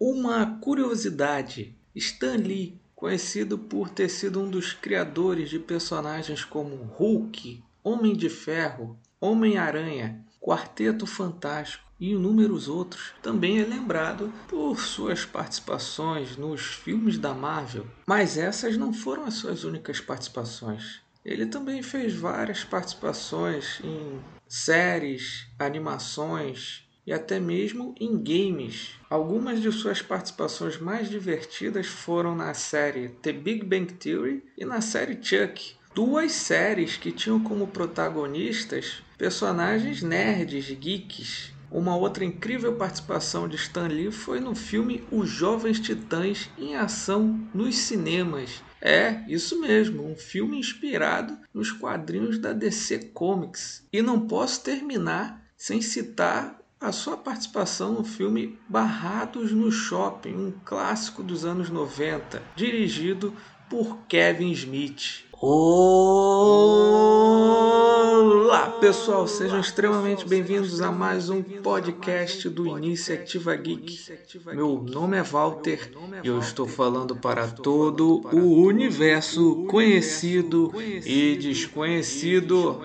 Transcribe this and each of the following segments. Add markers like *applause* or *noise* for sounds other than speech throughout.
Uma curiosidade: Stan Lee, conhecido por ter sido um dos criadores de personagens como Hulk, Homem de Ferro, Homem-Aranha, Quarteto Fantástico e inúmeros outros, também é lembrado por suas participações nos filmes da Marvel. Mas essas não foram as suas únicas participações. Ele também fez várias participações em séries, animações e até mesmo em games. Algumas de suas participações mais divertidas foram na série The Big Bang Theory e na série Chuck, duas séries que tinham como protagonistas personagens nerds, geeks. Uma outra incrível participação de Stan Lee foi no filme Os Jovens Titãs em Ação nos cinemas. É, isso mesmo, um filme inspirado nos quadrinhos da DC Comics. E não posso terminar sem citar a sua participação no filme Barrados no Shopping, um clássico dos anos 90, dirigido por Kevin Smith. Olá, pessoal, sejam extremamente bem-vindos a mais um podcast do Iniciativa Geek. Meu nome é Walter e eu estou falando para todo o universo conhecido e desconhecido.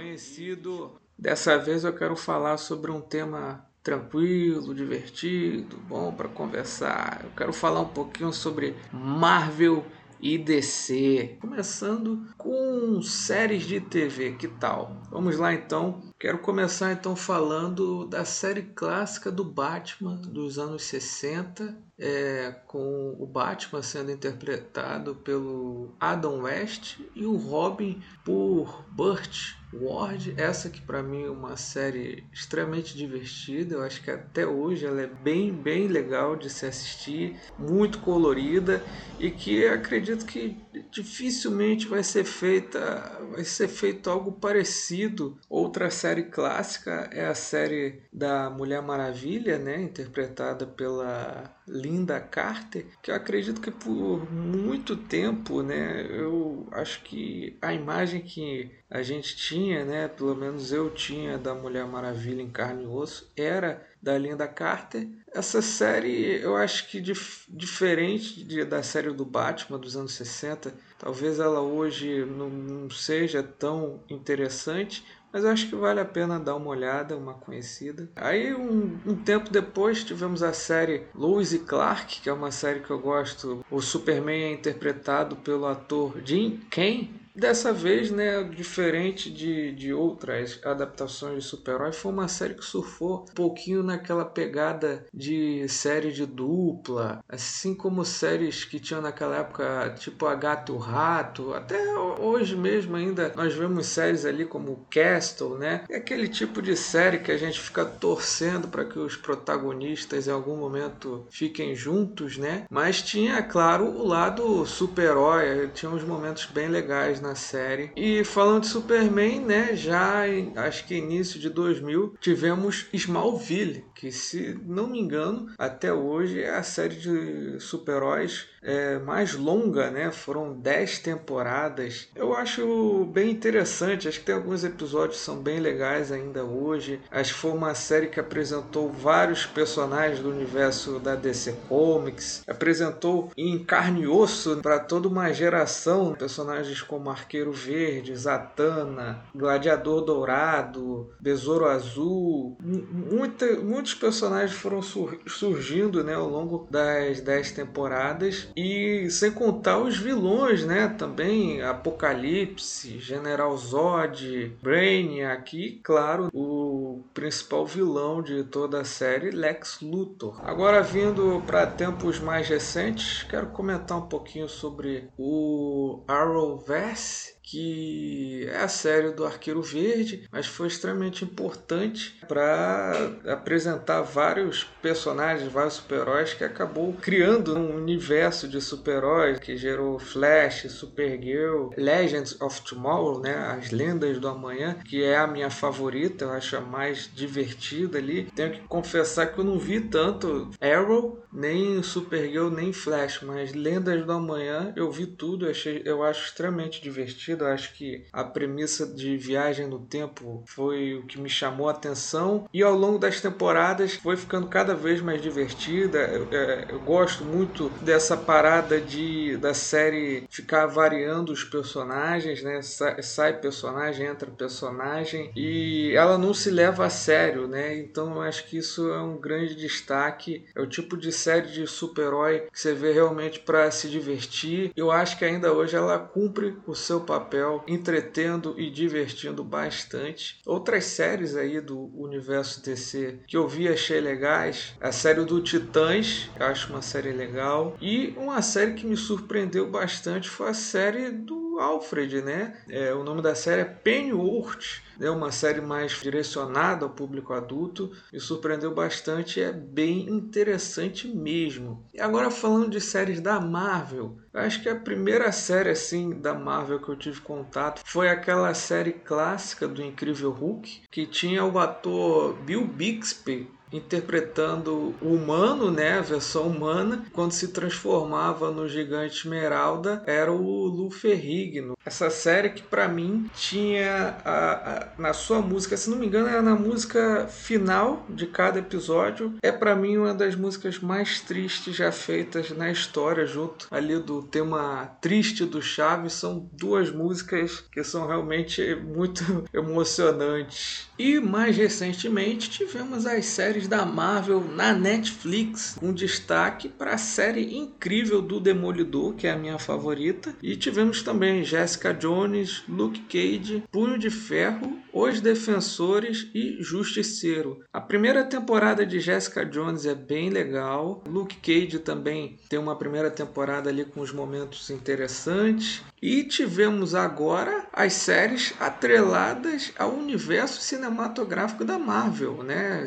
Dessa vez eu quero falar sobre um tema tranquilo, divertido, bom para conversar. Eu quero falar um pouquinho sobre Marvel e DC, começando com séries de TV, que tal? Vamos lá então. Quero começar então falando da série clássica do Batman dos anos 60, é, com o Batman sendo interpretado pelo Adam West e o Robin por Burt Ward, essa que para mim é uma série extremamente divertida, eu acho que até hoje ela é bem, bem legal de se assistir, muito colorida e que acredito que dificilmente vai ser feita, vai ser feito algo parecido. Outra série clássica é a série da Mulher Maravilha, né, interpretada pela Linda Carter, que eu acredito que por muito tempo, né, eu acho que a imagem que a gente tinha, né, pelo menos eu tinha da Mulher Maravilha em carne e osso, era da Linda Carter. Essa série, eu acho que dif diferente de, da série do Batman dos anos 60, talvez ela hoje não, não seja tão interessante, mas eu acho que vale a pena dar uma olhada, uma conhecida. Aí, um, um, tempo depois, tivemos a série Lois e Clark, que é uma série que eu gosto. O Superman é interpretado pelo ator Jim Kane, Dessa vez, né, diferente de, de outras adaptações de super-herói, foi uma série que surfou um pouquinho naquela pegada de série de dupla, assim como séries que tinham naquela época, tipo A Gato e o Rato, até hoje mesmo ainda nós vemos séries ali como Castle, né? É aquele tipo de série que a gente fica torcendo para que os protagonistas em algum momento fiquem juntos, né? Mas tinha, claro, o lado super-herói, tinha uns momentos bem legais na série. E falando de Superman, né, já em, acho que início de 2000 tivemos Smallville, que se não me engano, até hoje é a série de super-heróis é, mais longa, né? Foram 10 temporadas. Eu acho bem interessante, acho que tem alguns episódios que são bem legais ainda hoje. Acho que foi uma série que apresentou vários personagens do universo da DC Comics, apresentou em carne e osso para toda uma geração personagens como Arqueiro Verde, Zatanna, Gladiador Dourado, Besouro Azul. Muita, muitos personagens foram sur surgindo né, ao longo das dez temporadas e sem contar os vilões, né? Também Apocalipse, General Zod, Brainiac e, claro, o principal vilão de toda a série, Lex Luthor. Agora vindo para tempos mais recentes, quero comentar um pouquinho sobre o Arrowverse que é a série do Arqueiro Verde, mas foi extremamente importante para apresentar vários personagens, vários super-heróis que acabou criando um universo de super-heróis que gerou Flash, Supergirl, Legends of Tomorrow, né, as lendas do amanhã, que é a minha favorita, eu acho a mais divertida ali. Tenho que confessar que eu não vi tanto Arrow, nem Supergirl, nem Flash, mas Lendas do Amanhã eu vi tudo, eu, achei, eu acho extremamente divertido divertida. Acho que a premissa de viagem no tempo foi o que me chamou a atenção e ao longo das temporadas foi ficando cada vez mais divertida. Eu, é, eu gosto muito dessa parada de da série ficar variando os personagens, né? Sai, sai personagem, entra personagem e ela não se leva a sério, né? Então eu acho que isso é um grande destaque. É o tipo de série de super-herói que você vê realmente para se divertir. Eu acho que ainda hoje ela cumpre o seu papel, entretendo e divertindo bastante. Outras séries aí do universo DC que eu vi achei legais, a série do Titãs, eu acho uma série legal, e uma série que me surpreendeu bastante foi a série do Alfred, né? É, o nome da série é Pennyworth é uma série mais direcionada ao público adulto, me surpreendeu bastante, é bem interessante mesmo. E agora falando de séries da Marvel, acho que a primeira série assim da Marvel que eu tive contato foi aquela série clássica do Incrível Hulk, que tinha o ator Bill Bixby interpretando o humano, né, a versão humana, quando se transformava no gigante Esmeralda, era o Lu Ferrigno. Essa série que para mim tinha a, a, na sua música, se não me engano, era na música final de cada episódio, é para mim uma das músicas mais tristes já feitas na história, junto ali do tema triste do Chaves, são duas músicas que são realmente muito *laughs* emocionantes. E mais recentemente tivemos as séries da Marvel na Netflix, com destaque para a série incrível do Demolidor, que é a minha favorita, e tivemos também Jessica Jones, Luke Cage, Punho de Ferro, Os Defensores e Justiceiro. A primeira temporada de Jessica Jones é bem legal, Luke Cage também tem uma primeira temporada ali com os momentos interessantes, e tivemos agora as séries atreladas ao universo cinematográfico da Marvel, né?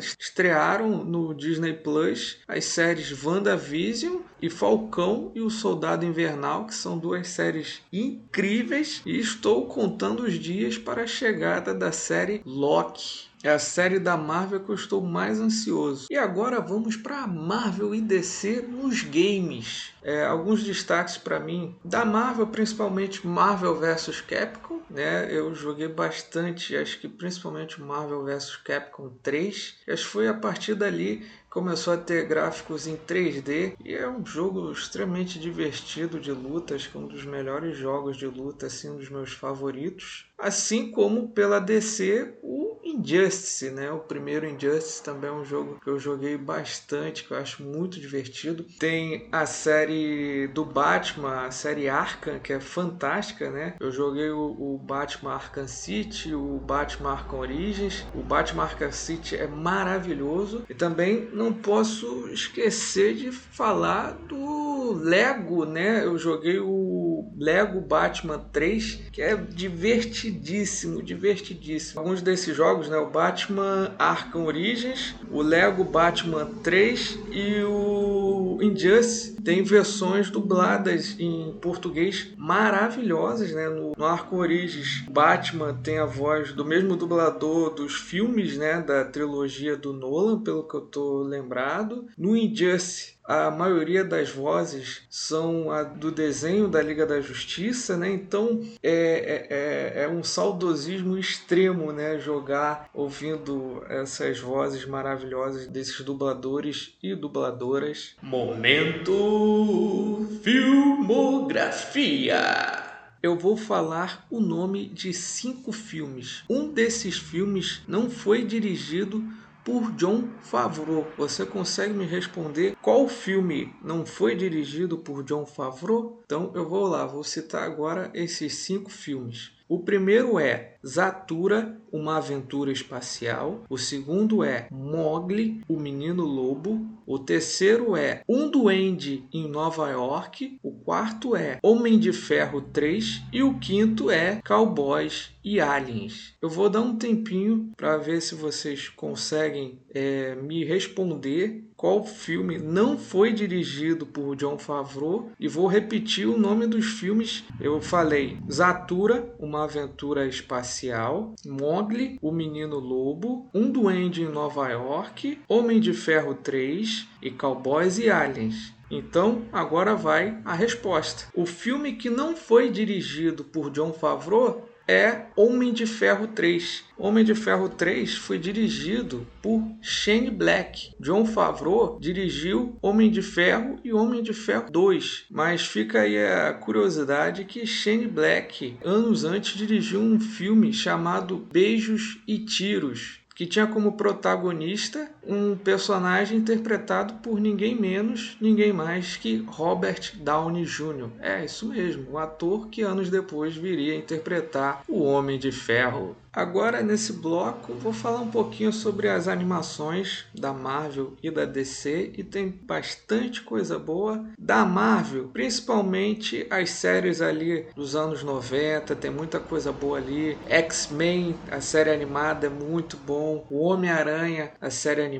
Estrearam no Disney Plus as séries WandaVision e Falcão e o Soldado Invernal, que são duas séries incríveis, e estou contando os dias para a chegada da série Loki. É a série da Marvel que eu estou mais ansioso. E agora vamos para Marvel e DC nos games. É, alguns destaques para mim da Marvel, principalmente Marvel vs Capcom. Né? Eu joguei bastante, acho que principalmente Marvel vs Capcom 3. Acho que foi a partir dali começou a ter gráficos em 3D e é um jogo extremamente divertido de luta, acho que é um dos melhores jogos de luta, assim, um dos meus favoritos. Assim como pela DC, Injustice, né? O primeiro Injustice também é um jogo que eu joguei bastante, que eu acho muito divertido. Tem a série do Batman, a série Arkham, que é fantástica, né? Eu joguei o, o Batman Arkham City, o Batman Arkham Origins. O Batman Arkham City é maravilhoso. E também não posso esquecer de falar do Lego, né? Eu joguei o Lego Batman 3, que é divertidíssimo, divertidíssimo. Alguns desses jogos, né? O Batman Arkham Origins, o Lego Batman 3 e o Injustice tem versões dubladas em português maravilhosas, né? No, no Arkham Origins, Batman tem a voz do mesmo dublador dos filmes, né? Da trilogia do Nolan, pelo que eu tô lembrado. No Injustice, a maioria das vozes são a do desenho da Liga da Justiça, né? Então é, é, é, é um saudosismo extremo, né? Jogar ouvindo essas vozes maravilhosas desses dubladores e dubladoras. Momento Filmografia. Eu vou falar o nome de cinco filmes. Um desses filmes não foi dirigido por John Favreau. Você consegue me responder qual filme não foi dirigido por John Favreau? Então eu vou lá, vou citar agora esses cinco filmes. O primeiro é Zatura, uma aventura espacial. O segundo é Mowgli, o menino lobo. O terceiro é Um Duende em Nova York. O quarto é Homem de Ferro 3. E o quinto é Cowboys e Aliens. Eu vou dar um tempinho para ver se vocês conseguem é, me responder qual filme não foi dirigido por John Favreau e vou repetir o nome dos filmes. Eu falei Zatura, uma aventura espacial, Mowgli, o menino lobo, Um duende em Nova York, Homem de Ferro 3 e Cowboys e Aliens. Então, agora vai a resposta. O filme que não foi dirigido por John Favreau é Homem de Ferro 3. Homem de Ferro 3 foi dirigido por Shane Black. John Favreau dirigiu Homem de Ferro e Homem de Ferro 2. Mas fica aí a curiosidade que Shane Black, anos antes, dirigiu um filme chamado Beijos e Tiros, que tinha como protagonista um personagem interpretado por ninguém menos, ninguém mais que Robert Downey Jr. É isso mesmo, o ator que anos depois viria a interpretar o Homem de Ferro. Agora, nesse bloco, vou falar um pouquinho sobre as animações da Marvel e da DC, e tem bastante coisa boa da Marvel, principalmente as séries ali dos anos 90, tem muita coisa boa ali. X-Men, a série animada é muito bom. O Homem-Aranha, a série animada.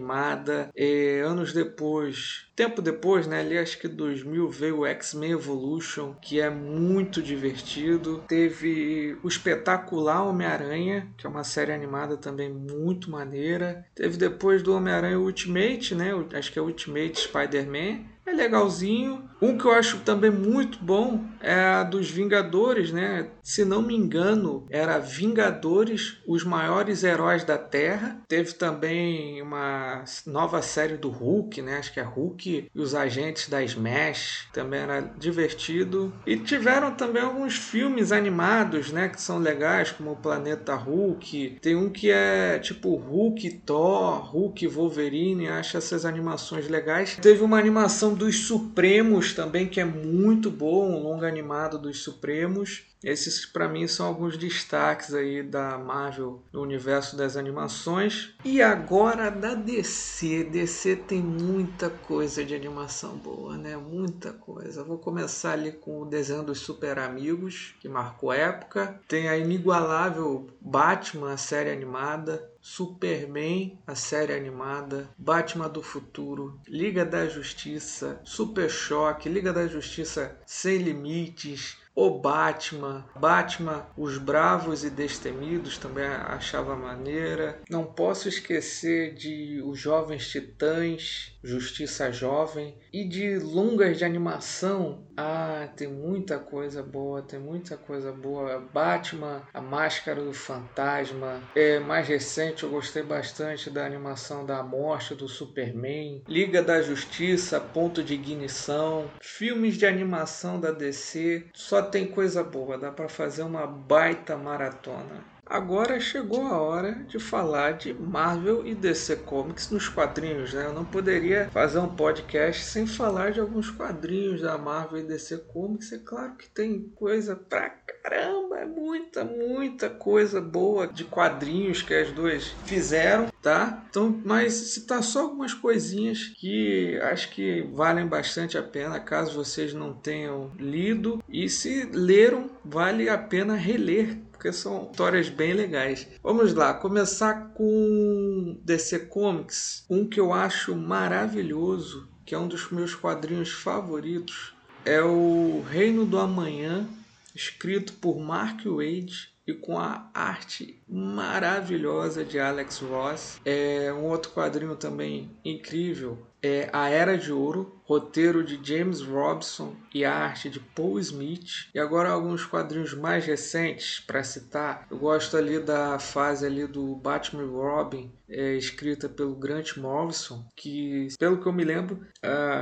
E anos depois, tempo depois, né, ali acho que 2000 veio o X-Men Evolution, que é muito divertido. Teve o espetacular Homem-Aranha, que é uma série animada também muito maneira. Teve depois do Homem-Aranha Ultimate, né? Acho que é Ultimate Spider-Man é legalzinho. Um que eu acho também muito bom é a dos Vingadores, né? Se não me engano, era Vingadores, os maiores heróis da Terra. Teve também uma nova série do Hulk, né? Acho que é Hulk e os agentes da Smash. Também era divertido. E tiveram também alguns filmes animados, né? Que são legais, como o Planeta Hulk. Tem um que é tipo Hulk Thor, Hulk Wolverine. Acho essas animações legais. Teve uma animação dos Supremos também, que é muito bom, um longa animado dos Supremos. Esses para mim são alguns destaques aí da Marvel no universo das animações. E agora da DC. DC tem muita coisa de animação boa, né? Muita coisa. Vou começar ali com o desenho dos Super Amigos, que marcou época. Tem a inigualável Batman, a série animada. Superman, a série animada, Batman do Futuro, Liga da Justiça, Super Choque, Liga da Justiça Sem Limites, o Batman, Batman, Os Bravos e Destemidos também achava maneira. Não posso esquecer de Os Jovens Titãs, Justiça Jovem e de longas de animação. Ah, tem muita coisa boa, tem muita coisa boa. Batman, A Máscara do Fantasma. É mais recente eu gostei bastante da animação da morte do Superman, Liga da Justiça, Ponto de Ignição, filmes de animação da DC. Só tem coisa boa, dá para fazer uma baita maratona. Agora chegou a hora de falar de Marvel e DC Comics nos quadrinhos, né? Eu não poderia fazer um podcast sem falar de alguns quadrinhos da Marvel e DC Comics. É claro que tem coisa pra caramba, é muita, muita coisa boa de quadrinhos que as duas fizeram, tá? Então, mas citar só algumas coisinhas que acho que valem bastante a pena caso vocês não tenham lido e se leram, vale a pena reler porque são histórias bem legais. Vamos lá, começar com DC Comics, um que eu acho maravilhoso, que é um dos meus quadrinhos favoritos, é o Reino do Amanhã, escrito por Mark Wade e com a arte maravilhosa de Alex Ross. É um outro quadrinho também incrível é A Era de Ouro, roteiro de James Robson e a arte de Paul Smith. E agora alguns quadrinhos mais recentes para citar. Eu gosto ali da fase ali do Batman Robin, é, escrita pelo Grant Morrison, que pelo que eu me lembro,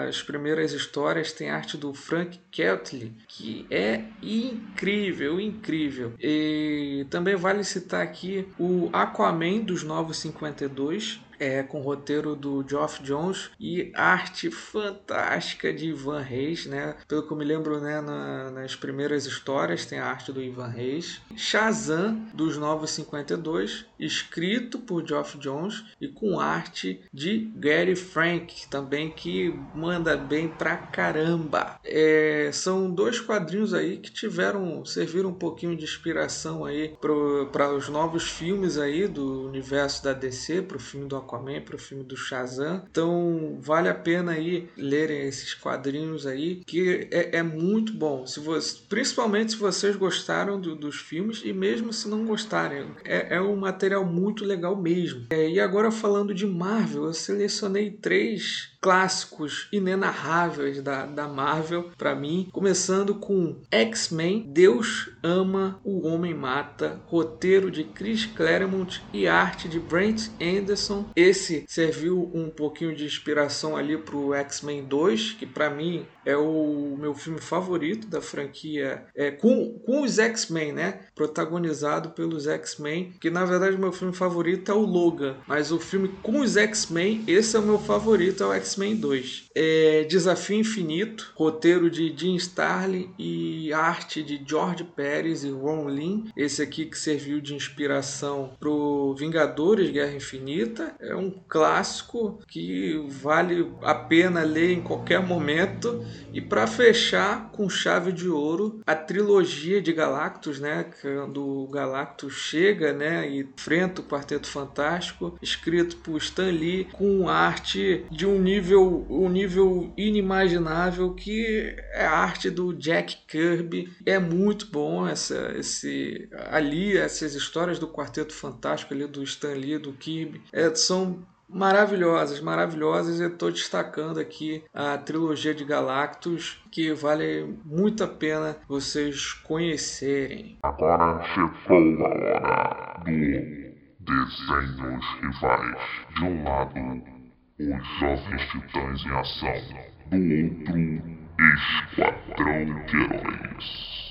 as primeiras histórias têm arte do Frank Keltley, que é incrível, incrível. E também vale citar aqui o Aquaman dos Novos 52, é, com roteiro do Geoff Jones e arte fantástica de Ivan Reis, né? Pelo que eu me lembro, né, na, nas primeiras histórias tem a arte do Ivan Reis. Shazam dos Novos 52, escrito por Geoff Jones e com arte de Gary Frank, também que manda bem pra caramba. É, são dois quadrinhos aí que tiveram, serviram um pouquinho de inspiração aí para os novos filmes aí do universo da DC, para o filme do Aquaman, para o filme do Shazam. Então vale a pena aí lerem esses quadrinhos aí, que é, é muito bom. Se você, principalmente se vocês gostaram do, dos filmes e mesmo se não gostarem, é, é um material muito legal mesmo. É, e agora falando de Marvel, eu selecionei três clássicos inenarráveis da, da Marvel para mim, começando com X-Men, Deus ama, o homem mata, roteiro de Chris Claremont e arte de Brent Anderson. Esse serviu um pouquinho de inspiração ali pro X-Men 2, que para mim é o meu filme favorito da franquia, é, com, com os X-Men, né? Protagonizado pelos X-Men, que na verdade meu filme favorito é o Logan, mas o filme com os X-Men, esse é o meu favorito, é o X-Men 2. É Desafio Infinito, roteiro de Jim Starlin e arte de George Pérez e Ron Lin. Esse aqui que serviu de inspiração pro Vingadores Guerra Infinita. É um clássico que vale a pena ler em qualquer momento. E para fechar com chave de ouro, a trilogia de Galactus, né? Quando o Galactus chega, né? E enfrenta o Quarteto Fantástico, escrito por Stan Lee, com arte de um nível, um nível inimaginável que é a arte do Jack Kirby. É muito bom essa, esse ali essas histórias do Quarteto Fantástico ali do Stan Lee, do Kirby, é, são maravilhosas, maravilhosas. Eu estou destacando aqui a trilogia de Galactus, que vale muito a pena vocês conhecerem. Agora chegou a hora do desenhos rivais. De um lado, os jovens titãs em ação, do outro, Esquadrão de Heróis.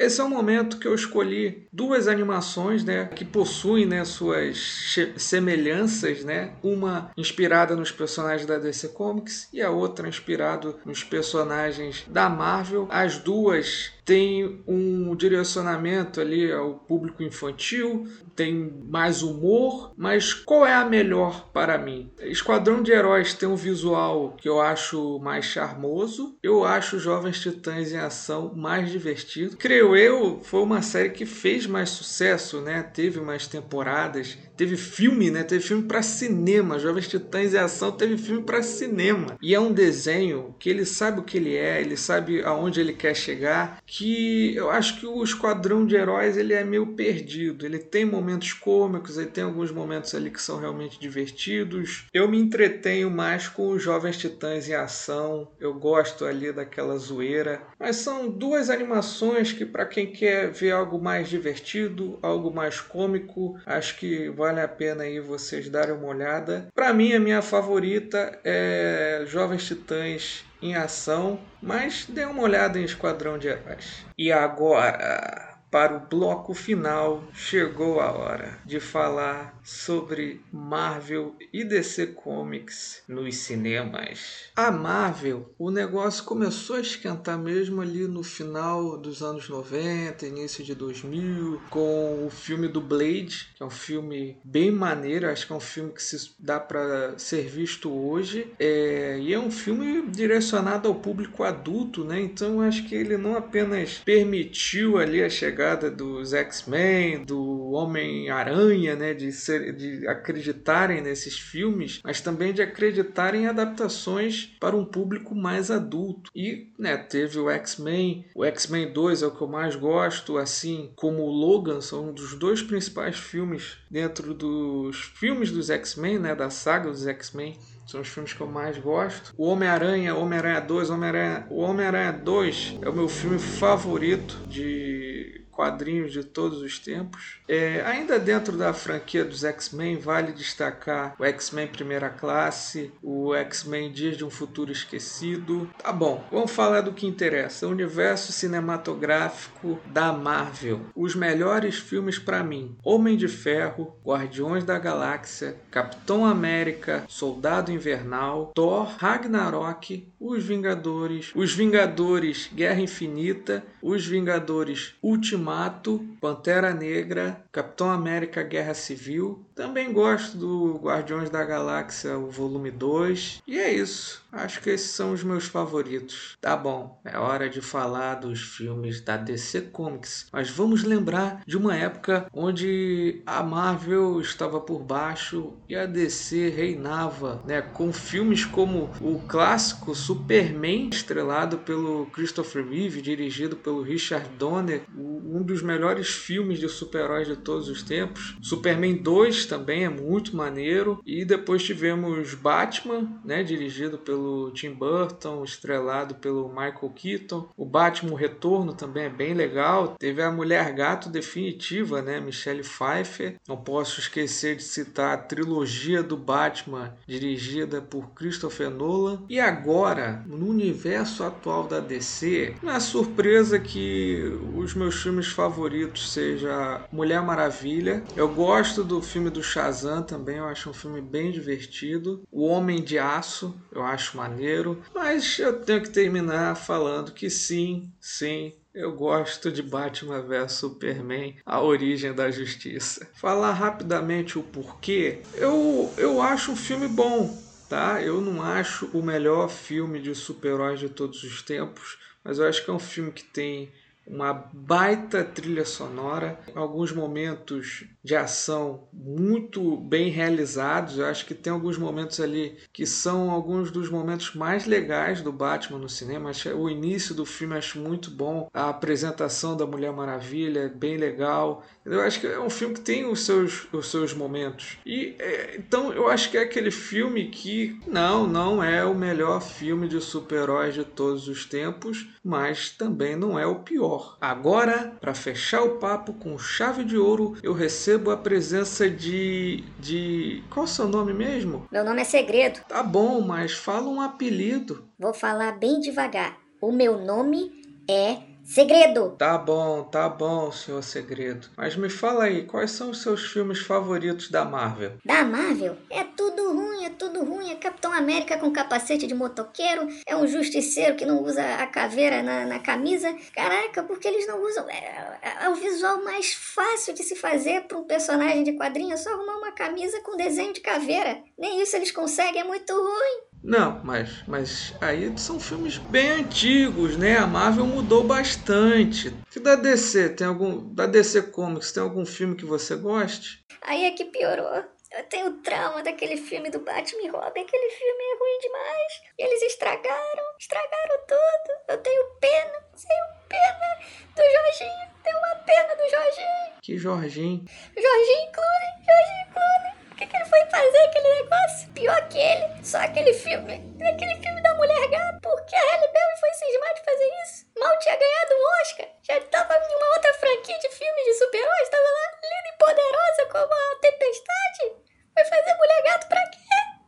Esse é o momento que eu escolhi duas animações, né, que possuem, né, suas semelhanças, né, uma inspirada nos personagens da DC Comics e a outra inspirada nos personagens da Marvel. As duas tem um direcionamento ali ao público infantil, tem mais humor, mas qual é a melhor para mim? Esquadrão de Heróis tem um visual que eu acho mais charmoso, eu acho Jovens Titãs em Ação mais divertido. Creio eu, foi uma série que fez mais sucesso, né? Teve mais temporadas, teve filme, né? Teve filme para cinema. Jovens Titãs em Ação teve filme para cinema. E é um desenho que ele sabe o que ele é, ele sabe aonde ele quer chegar, que eu acho que o Esquadrão de Heróis ele é meio perdido. Ele tem momentos cômicos, ele tem alguns momentos ali que são realmente divertidos. Eu me entretenho mais com os Jovens Titãs em Ação. Eu gosto ali daquela zoeira. Mas são duas animações que para quem quer ver algo mais divertido, algo mais cômico, acho que vale a pena aí vocês darem uma olhada. Para mim a minha favorita é Jovens Titãs em ação, mas dê uma olhada em Esquadrão de Heróis. E agora, para o bloco final, chegou a hora de falar sobre Marvel e DC Comics nos cinemas. A Marvel, o negócio começou a esquentar mesmo ali no final dos anos 90, início de 2000, com o filme do Blade, que é um filme bem maneiro, acho que é um filme que se dá para ser visto hoje, é, e é um filme direcionado ao público adulto, né? Então acho que ele não apenas permitiu ali a chegada dos X-Men, do Homem-Aranha, né, de ser de acreditarem nesses filmes, mas também de acreditarem em adaptações para um público mais adulto. E né, teve o X-Men, o X-Men 2 é o que eu mais gosto, assim como o Logan, são um dos dois principais filmes dentro dos filmes dos X-Men, né, da saga dos X-Men. São os filmes que eu mais gosto. O Homem-Aranha, Homem-Aranha 2, Homem-Aranha, o Homem-Aranha 2 é o meu filme favorito de quadrinhos de todos os tempos. É, ainda dentro da franquia dos X-Men, vale destacar o X-Men Primeira Classe, o X-Men Dias de um Futuro Esquecido. Tá bom, vamos falar do que interessa: o universo cinematográfico da Marvel. Os melhores filmes para mim: Homem de Ferro, Guardiões da Galáxia, Capitão América, Soldado Invernal, Thor, Ragnarok, Os Vingadores, Os Vingadores Guerra Infinita, Os Vingadores Ultimato Ultimato, Pantera Negra, Capitão América Guerra Civil. Também gosto do Guardiões da Galáxia, o volume 2. E é isso. Acho que esses são os meus favoritos. Tá bom, é hora de falar dos filmes da DC Comics, mas vamos lembrar de uma época onde a Marvel estava por baixo e a DC reinava, né, com filmes como o clássico Superman, estrelado pelo Christopher Reeve, dirigido pelo Richard Donner, um dos melhores filmes de super-heróis de todos os tempos. Superman 2 também é muito maneiro e depois tivemos Batman, né, dirigido pelo Tim Burton, estrelado pelo Michael Keaton. O Batman Retorno também é bem legal. Teve a Mulher Gato definitiva, né, Michelle Pfeiffer. Não posso esquecer de citar a trilogia do Batman, dirigida por Christopher Nolan. E agora, no universo atual da DC, não é surpresa que os meus filmes favoritos seja Mulher Maravilha. Eu gosto do filme do Shazam também, eu acho um filme bem divertido. O Homem de Aço, eu acho maneiro. Mas eu tenho que terminar falando que sim, sim, eu gosto de Batman vs Superman, a origem da justiça. Falar rapidamente o porquê, eu, eu acho o filme bom, tá? Eu não acho o melhor filme de super-heróis de todos os tempos, mas eu acho que é um filme que tem uma baita trilha sonora, alguns momentos de ação muito bem realizados. Eu acho que tem alguns momentos ali que são alguns dos momentos mais legais do Batman no cinema. O início do filme acho muito bom, a apresentação da Mulher Maravilha é bem legal. Eu acho que é um filme que tem os seus, os seus momentos. E é, então eu acho que é aquele filme que não, não é o melhor filme de super-heróis de todos os tempos, mas também não é o pior. Agora, para fechar o papo com chave de ouro, eu recebo a presença de de qual é o seu nome mesmo? Meu nome é Segredo. Tá bom, mas fala um apelido. Vou falar bem devagar. O meu nome é Segredo! Tá bom, tá bom, senhor Segredo. Mas me fala aí, quais são os seus filmes favoritos da Marvel? Da Marvel? É tudo ruim, é tudo ruim. É Capitão América com capacete de motoqueiro, é um justiceiro que não usa a caveira na, na camisa. Caraca, porque eles não usam. É, é, é o visual mais fácil de se fazer para um personagem de quadrinho, é só arrumar uma camisa com desenho de caveira. Nem isso eles conseguem, é muito ruim. Não, mas, mas aí são filmes bem antigos, né? A Marvel mudou bastante. E da DC, tem algum. Da DC Comics, tem algum filme que você goste? Aí é que piorou. Eu tenho trauma daquele filme do Batman e Robin. Aquele filme é ruim demais. E eles estragaram, estragaram tudo. Eu tenho pena, tenho pena do Jorginho. Tenho uma pena do Jorginho. Que Jorginho? Jorginho Clooney, Jorginho Clooney que, que ele foi fazer aquele negócio? Pior que ele, só aquele filme. Aquele filme da Mulher Gata. Por que a Halle Berry foi cismar de fazer isso? Mal tinha ganhado um Oscar. Já tava em uma outra franquia de filmes de super-heróis. Tava lá, linda e poderosa como a Tempestade. Foi fazer Mulher Gato pra quê?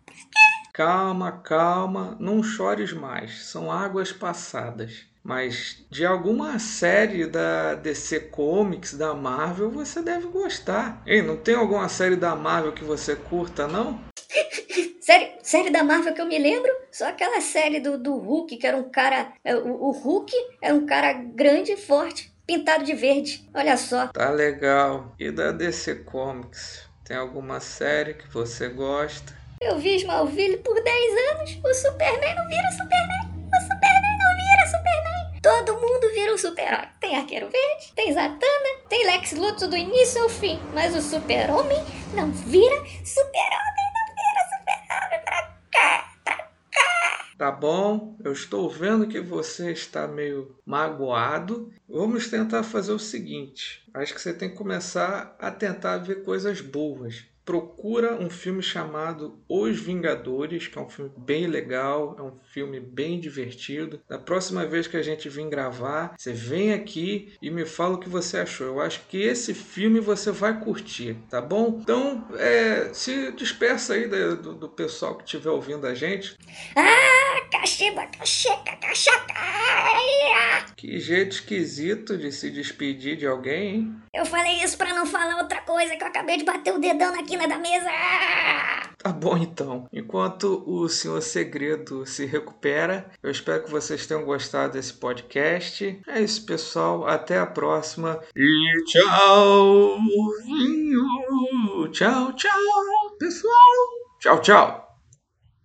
Pra quê? Calma, calma. Não chores mais. São águas passadas. Mas de alguma série da DC Comics, da Marvel, você deve gostar. Ei, não tem alguma série da Marvel que você curta, não? *laughs* série, série da Marvel que eu me lembro? Só aquela série do, do Hulk, que era um cara. É, o, o Hulk era um cara grande e forte, pintado de verde. Olha só. Tá legal. E da DC Comics? Tem alguma série que você gosta? Eu vi Smallville por 10 anos. O Superman não vira Superman. Todo mundo vira um super-herói. Tem Arqueiro Verde, tem Zatanna, tem Lex Luthor do início ao fim. Mas o super-homem não vira super-homem, não vira super-homem pra cá, pra cá. Tá bom, eu estou vendo que você está meio magoado. Vamos tentar fazer o seguinte. Acho que você tem que começar a tentar ver coisas boas procura um filme chamado Os Vingadores, que é um filme bem legal, é um filme bem divertido. Da próxima vez que a gente vir gravar, você vem aqui e me fala o que você achou. Eu acho que esse filme você vai curtir, tá bom? Então, é, se dispersa aí do, do pessoal que estiver ouvindo a gente. Ah! Que jeito esquisito de se despedir de alguém, hein? Eu falei isso para não falar outra coisa, que eu acabei de bater o dedão na quina da mesa. Tá bom então. Enquanto o Senhor Segredo se recupera, eu espero que vocês tenham gostado desse podcast. É isso, pessoal. Até a próxima. E tchau! Tchau, tchau, pessoal! Tchau, tchau!